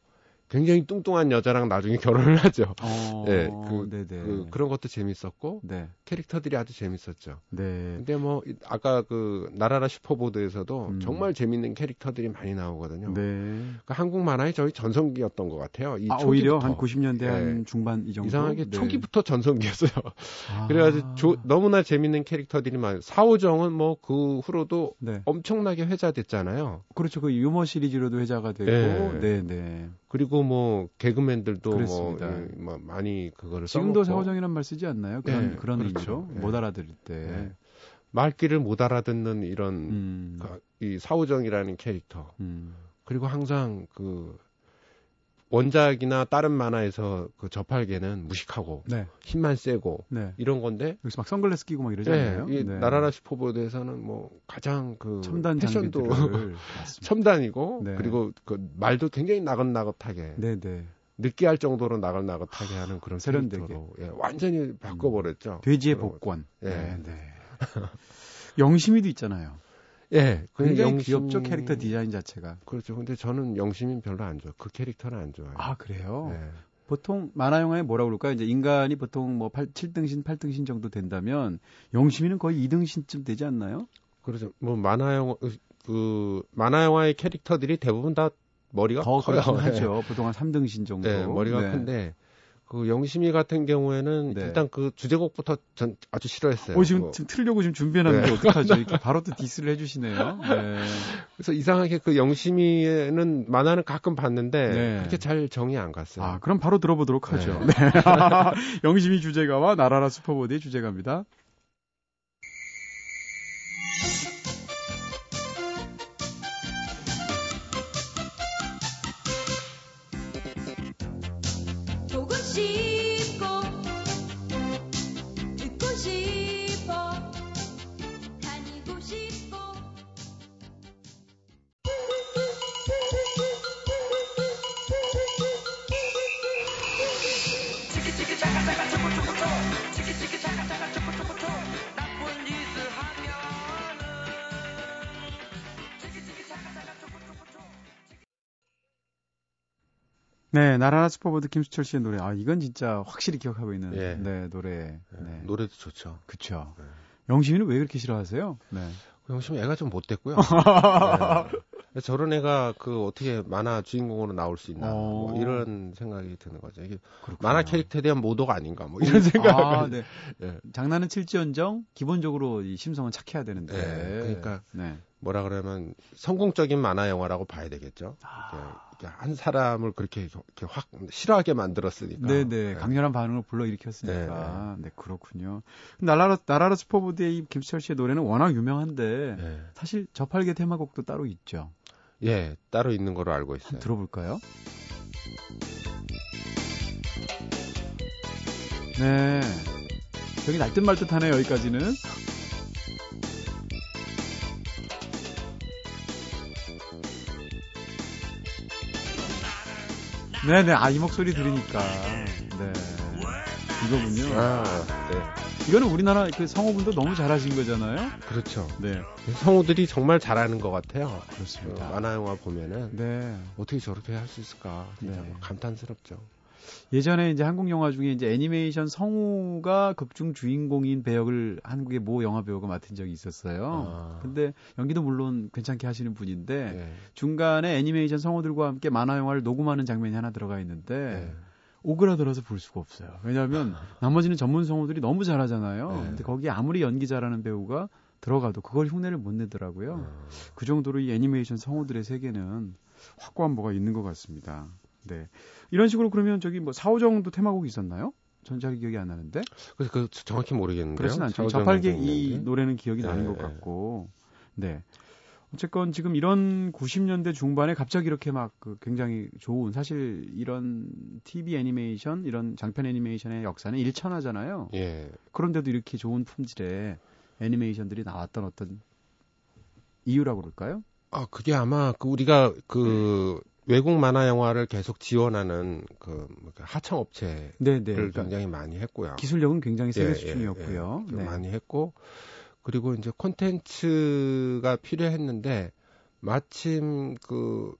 굉장히 뚱뚱한 여자랑 나중에 결혼을 하죠. 어. 예, 그. 그, 그런 것도 재밌었고 네. 캐릭터들이 아주 재밌었죠. 네. 근데 뭐 이- 아까 그 나라라 슈퍼보드에서도 음. 정말 재밌는 캐릭터들이 많이 나오거든요. 네. 그 한국 만화의 저희 전성기였던 것 같아요. 이 아, 초기부터. 오히려 한 90년대 예. 한 중반 이 정도. 이상하게 네. 초기부터 전성기였어요. 아. 그래가지고 조- 너무나 재밌는 캐릭터들이 많아요. 사오정은 뭐 그 후로도 네. 엄청나게 회자됐잖아요. 그렇죠. 그 유머 시리즈로도 회자가 되고. 예. 네, 네. 그리고 뭐 개그맨들도 뭐, 그렇습니다. 예, 뭐 많이 그거를 지금도 써먹고 사오정이란 말 쓰지 않나요? 그런 네, 그런 그렇죠. 네. 못 알아들을 때. 네. 말귀를 못 알아듣는 이런 음. 그- 이 사오정이라는 캐릭터 음. 그리고 항상 그 원작이나 다른 만화에서 그 저팔계는 무식하고 네. 힘만 세고 네. 이런 건데 여기서 막 선글라스 끼고 막 이러지 네, 않나요? 이 네. 나라라 슈퍼보드에서는 뭐 가장 그 첨단 패션도. 첨단이고 네. 그리고 그 말도 굉장히 나긋나긋하게 네, 네. 느끼할 정도로 나긋나긋하게 하는 그런 세련되게. 예, 완전히 바꿔버렸죠. 돼지의 복권. 예. 네, 네. 영심이도 있잖아요. 예, 그 굉장히 영심이- 귀엽죠 캐릭터 디자인 자체가. 그렇죠. 근데 저는 영심이 별로 안 좋아. 그 캐릭터는 안 좋아요. 아 그래요? 예. 보통 만화 영화에 뭐라 그럴까요? 이제 인간이 보통 뭐 8, 7등신, 8등신 정도 된다면 영심이는 거의 2등신쯤 되지 않나요? 그렇죠. 뭐 만화 영화 그 만화 영화의 캐릭터들이 대부분 다 머리가 더 커요. 예. 하죠. 보통 한 3등신 정도. 네, 머리가 네. 큰데 그 영심이 같은 경우에는 네. 일단 그 주제곡부터 전 아주 싫어했어요. 어, 지금, 그거. 지금 틀려고 지금 준비해놨는데 네. 어떡하죠? 이렇게 바로 또 디스를 해주시네요. 네. 그래서 이상하게 그 영심이는 만화는 가끔 봤는데 네. 그렇게 잘 정이 안 갔어요. 아, 그럼 바로 들어보도록 하죠. 네. 영심이 주제가와 나라라 슈퍼보드의 주제가입니다. 네, 날아라 슈퍼보드 김수철 씨의 노래. 아, 이건 진짜 확실히 기억하고 있는 예. 네, 노래. 네, 네. 노래도 좋죠. 그쵸. 네. 영심이는 왜 그렇게 싫어하세요? 네. 영심이 애가 좀 못됐고요. 네. 저런 애가 그 어떻게 만화 주인공으로 나올 수 있나 뭐 어. 이런 생각이 드는 거죠. 이게 그렇구나. 만화 캐릭터에 대한 모독 아닌가 뭐 이런 생각을 아, 네. 예. 장난은 칠지언정 기본적으로 이 심성은 착해야 되는데. 네, 그러니까 네. 뭐라 그러면 성공적인 만화 영화라고 봐야 되겠죠. 아. 한 사람을 그렇게, 이렇게 확 싫어하게 만들었으니까. 네, 네. 강렬한 반응을 불러일으켰으니까. 네, 그렇군요. 나라라, 나라라 슈퍼보드의 이 김수철 씨의 노래는 워낙 유명한데, 예. 사실 저팔계 테마곡도 따로 있죠. 예, 따로 있는 거로 알고 있어요. 들어볼까요? 네. 여기 날듯 말듯 하네요, 여기까지는. 네네, 아, 이 목소리 들으니까. 네. 이거군요. 아, 네. 이거는 우리나라 그 성우분도 너무 잘하신 거잖아요? 그렇죠. 네. 성우들이 정말 잘하는 것 같아요. 그 그렇습니다. 만화 영화 보면은 네. 어떻게 저렇게 할 수 있을까 네. 뭐 감탄스럽죠. 예전에 이제 한국 영화 중에 이제 애니메이션 성우가 극중 주인공인 배역을 한국의 모 영화 배우가 맡은 적이 있었어요. 아. 근데 연기도 물론 괜찮게 하시는 분인데 예. 중간에 애니메이션 성우들과 함께 만화 영화를 녹음하는 장면이 하나 들어가 있는데 예. 오그라들어서 볼 수가 없어요. 왜냐하면 나머지는 전문 성우들이 너무 잘하잖아요. 네. 근데 거기에 아무리 연기 잘하는 배우가 들어가도 그걸 흉내를 못 내더라고요. 어. 그 정도로 이 애니메이션 성우들의 세계는 확고한 뭐가 있는 것 같습니다. 네. 이런 식으로 그러면 저기 뭐 사오정도 테마곡이 있었나요? 전잘 기억이 안 나는데. 그래서 그 정확히 모르겠는데요. 그렇진 않죠. 저팔계 이 정도인데. 노래는 기억이 나는 네, 것 네. 같고. 네. 어쨌건 지금 이런 90년대 중반에 갑자기 이렇게 막 그 굉장히 좋은 사실 이런 TV 애니메이션 이런 장편 애니메이션의 역사는 일천하잖아요. 예. 그런데도 이렇게 좋은 품질의 애니메이션들이 나왔던 어떤 이유라고 그럴까요? 아, 그게 아마 그 우리가 그 외국 만화 영화를 계속 지원하는 그 하청 업체를 네, 네. 그러니까 굉장히 많이 했고요. 기술력은 굉장히 세계 예, 수준이었고요. 예, 예. 네. 많이 했고 그리고 이제 콘텐츠가 필요했는데 마침 그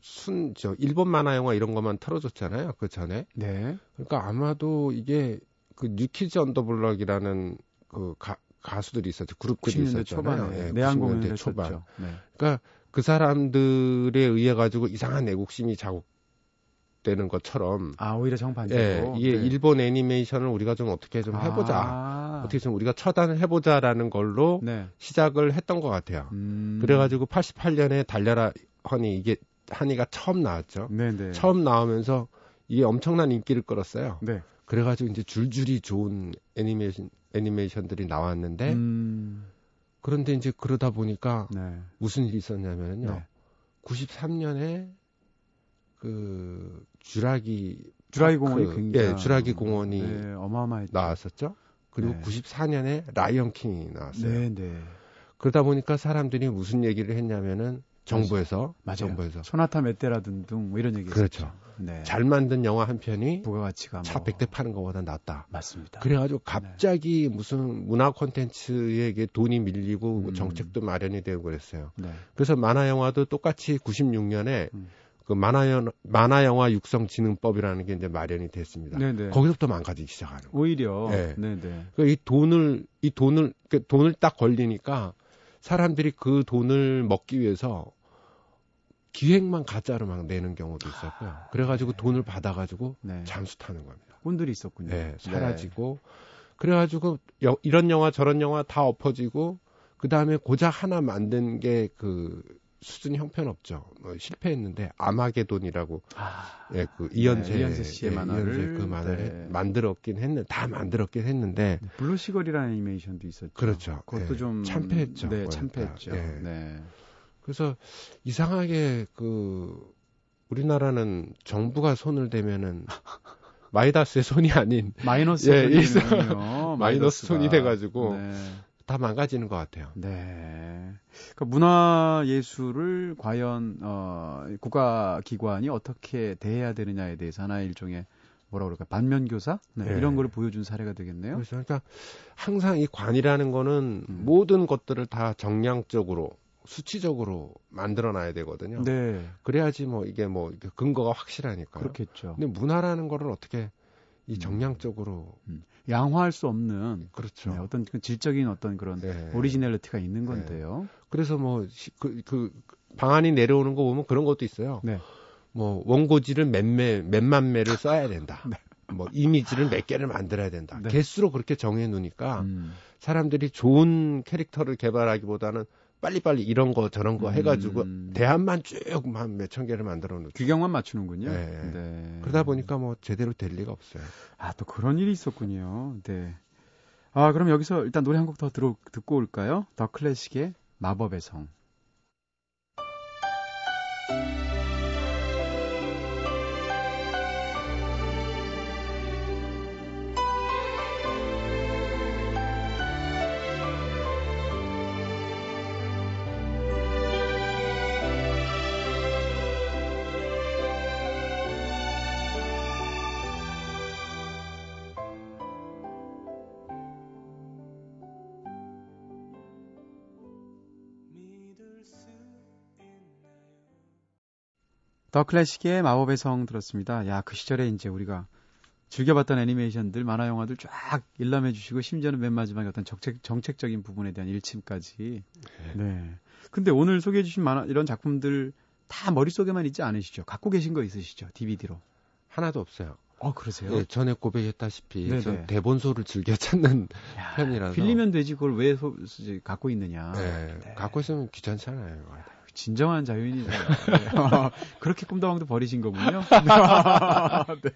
순 저 일본 만화 영화 이런 것만 틀어줬잖아요. 그 전에. 네. 그러니까 아마도 이게 그 뉴키즈 언더블럭이라는 그 가, 가수들이 있었죠. 그룹들이 90년대 있었잖아요. 초반에 예, 내한 90년대 공연을 초반. 네. 그러니까 그 사람들에 의해 가지고 이상한 애국심이 자극되는 것처럼 아 오히려 정반대로. 예, 이게 네. 일본 애니메이션을 우리가 좀 어떻게 좀 해보자. 아. 어떻게 좀 우리가 처단을 해보자라는 걸로 네. 시작을 했던 것 같아요. 음. 그래가지고 88년에 달려라 허니 이게 한이가 처음 나왔죠. 네네. 처음 나오면서 이게 엄청난 인기를 끌었어요. 네. 그래가지고 이제 줄줄이 좋은 애니메이션 애니메이션들이 나왔는데 음. 그런데 이제 그러다 보니까 네. 무슨 일이 있었냐면요. 네. 93년에 그 주라기 주라기 공원이 그, 굉장히 예, 주라기 공원이 네, 어마어마했죠. 나왔었죠. 그리고 네. 94년에 라이언 킹이 나왔어요. 네, 네. 그러다 보니까 사람들이 무슨 얘기를 했냐면은 정부에서 맞아요. 정부에서 소나타 메테라 등등 뭐 이런 얘기 그렇죠. 네. 잘 만든 영화 한 편이 부가가치가 차 뭐 100대 파는 것보다 낫다. 맞습니다. 그래가지고 갑자기 무슨 문화 콘텐츠에게 돈이 밀리고 음. 정책도 마련이 되고 그랬어요. 네. 그래서 만화 영화도 똑같이 96년에 음. 그 만화 영 만화 영화 육성 진흥법이라는 게 이제 마련이 됐습니다. 네, 네. 거기서부터 망가지기 시작하는 거예요. 오히려 네. 네, 네. 그이 돈을 이 돈을 그 돈을 딱 걸리니까 사람들이 그 돈을 먹기 위해서 기획만 가짜로 막 내는 경우도 있었고요. 그래가지고 돈을 받아가지고 네. 잠수 타는 겁니다. 꾼들이 있었군요. 네, 사라지고 그래가지고 여- 이런 영화 저런 영화 다 엎어지고 그 다음에 고작 하나 만든 게 그 수준 형편없죠. 뭐 실패했는데 아마게돈이라고 아, 예, 그 이현세, 네, 이현세 씨의 예, 만화를, 이현세 그 만화를 네. 만들었긴 했는 다 만들었긴 했는데 네, 블루시걸이라는 애니메이션도 있었죠. 그렇죠. 그것도 예, 좀 참패했죠. 네, 참패했죠. 다. 예. 네. 그래서 이상하게 그 우리나라는 정부가 손을 대면은 마이다스의 손이 아닌 마이너스 예, 손이군요. 마이너스 손이 돼가지고 네. 다 망가지는 것 같아요. 네. 그러니까 문화 예술을 과연 어 국가 기관이 어떻게 대해야 되느냐에 대해서 하나의 일종의 뭐라 그럴까 반면 교사 네, 네. 이런 거를 보여준 사례가 되겠네요. 그래서 그러니까 항상 이 관이라는 거는 음. 모든 것들을 다 정량적으로 수치적으로 만들어 놔야 되거든요. 네, 그래야지 뭐 이게 뭐 근거가 확실하니까요. 그렇겠죠. 근데 문화라는 거를 어떻게 이 음. 정량적으로 양화할 수 없는 그렇죠. 네, 어떤 그 질적인 어떤 그런 네. originality가 있는 건데요. 그래서 뭐그 그 방안이 내려오는 거 보면 그런 것도 있어요. 네. 뭐 원고지를 몇매 몇만 매를 써야 된다. 네. 뭐 이미지를 몇 개를 만들어야 된다. 네. 개수로 그렇게 정해 놓으니까 음. 사람들이 좋은 캐릭터를 개발하기보다는 빨리빨리 이런 거 저런 거 해가지고 음. 대안만 쭉만 몇천 개를 만들어 놓죠. 규경만 맞추는군요. 네. 네. 그러다 보니까 뭐 제대로 될 리가 없어요. 아, 또 그런 일이 있었군요. 네. 아, 그럼 여기서 일단 노래 한 곡더 들어, 듣고 올까요? 더 클래식의 마법의 성. 더 클래식의 마법의 성 들었습니다. 야, 그 시절에 이제 우리가 즐겨봤던 애니메이션들, 만화 영화들 쫙 일람해 주시고 심지어는 맨 마지막에 어떤 정책, 정책적인 부분에 대한 일침까지. 네. 근데 오늘 소개해 주신 만화 이런 작품들 다 머릿속에만 있지 않으시죠? 갖고 계신 거 있으시죠? DVD로. 하나도 없어요. 어, 그러세요? 예, 전에 고백했다시피 네네. 전 대본소를 즐겨 찾는 야, 편이라서. 빌리면 되지 그걸 왜 소, 갖고 있느냐. 예, 네. 갖고 있으면 귀찮잖아요. 진정한 자유인이죠. 네. 그렇게 꿈다방도 버리신 거군요. 네.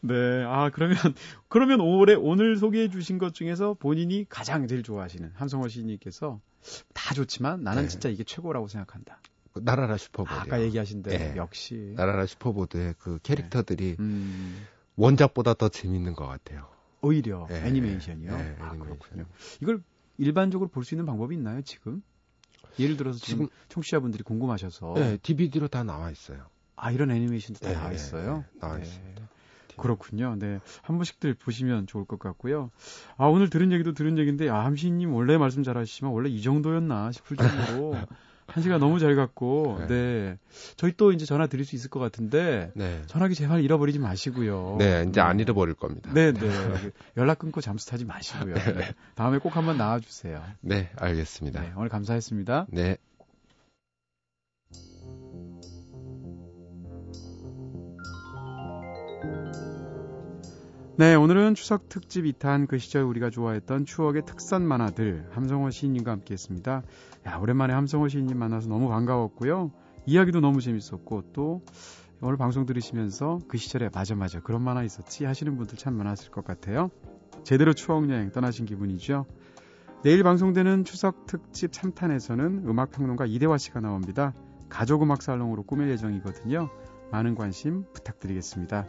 네. 아, 그러면, 그러면 올해, 오늘 소개해 주신 것 중에서 본인이 가장 제일 좋아하시는 함성호 시인님께서 다 좋지만 나는 네. 진짜 이게 최고라고 생각한다. 그 날아라 슈퍼보드. 아까 얘기하신 대로 네. 역시. 날아라 슈퍼보드의 그 캐릭터들이 음, 원작보다 더 재밌는 것 같아요. 오히려 네. 애니메이션이요. 네, 아, 애니메이션. 그렇군요. 이걸 일반적으로 볼 수 있는 방법이 있나요, 지금? 예를 들어서 지금, 지금- 청취자분들이 궁금하셔서 네, DVD로 다 나와 있어요. 아 이런 애니메이션도 다 네, 나와 있어요. 네, 나와 네. 있습니다. 그렇군요. 네. 한 번씩들 보시면 좋을 것 같고요. 아, 오늘 들은 얘기도 들은 얘기인데, 아, 함시님 원래 말씀 잘 하시지만 원래 이 정도였나 싶을 정도로 한 시간 너무 잘 갔고, 네. 네. 저희 또 이제 전화 드릴 수 있을 것 같은데, 네. 전화기 제발 잃어버리지 마시고요. 네, 이제 안 잃어버릴 겁니다. 네, 네. 연락 끊고 잠수 타지 마시고요. 네. 다음에 꼭 한번 나와주세요. 네, 알겠습니다. 네, 오늘 감사했습니다. 네. 네, 오늘은 추석 특집 2탄 그 시절 우리가 좋아했던 추억의 특선 만화들 함성호 시인님과 함께했습니다. 야, 오랜만에 함성호 시인님 만나서 너무 반가웠고요. 이야기도 너무 재밌었고 또 오늘 방송 들으시면서 그 시절에 맞아 맞아 그런 만화 있었지 하시는 분들 참 많았을 것 같아요. 제대로 추억 여행 떠나신 기분이죠. 내일 방송되는 추석 특집 3탄에서는 음악 평론가 이대화 씨가 나옵니다. 가족 음악 살롱으로 꾸밀 예정이거든요. 많은 관심 부탁드리겠습니다.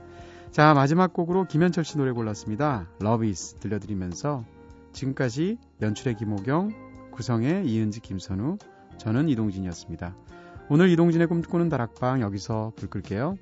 자, 마지막 곡으로 김현철 씨 노래 골랐습니다. Love 들려드리면서 지금까지 연출의 김호경, 구성의 이은지, 김선우, 저는 이동진이었습니다. 오늘 이동진의 꿈꾸는 다락방 여기서 불 끌게요.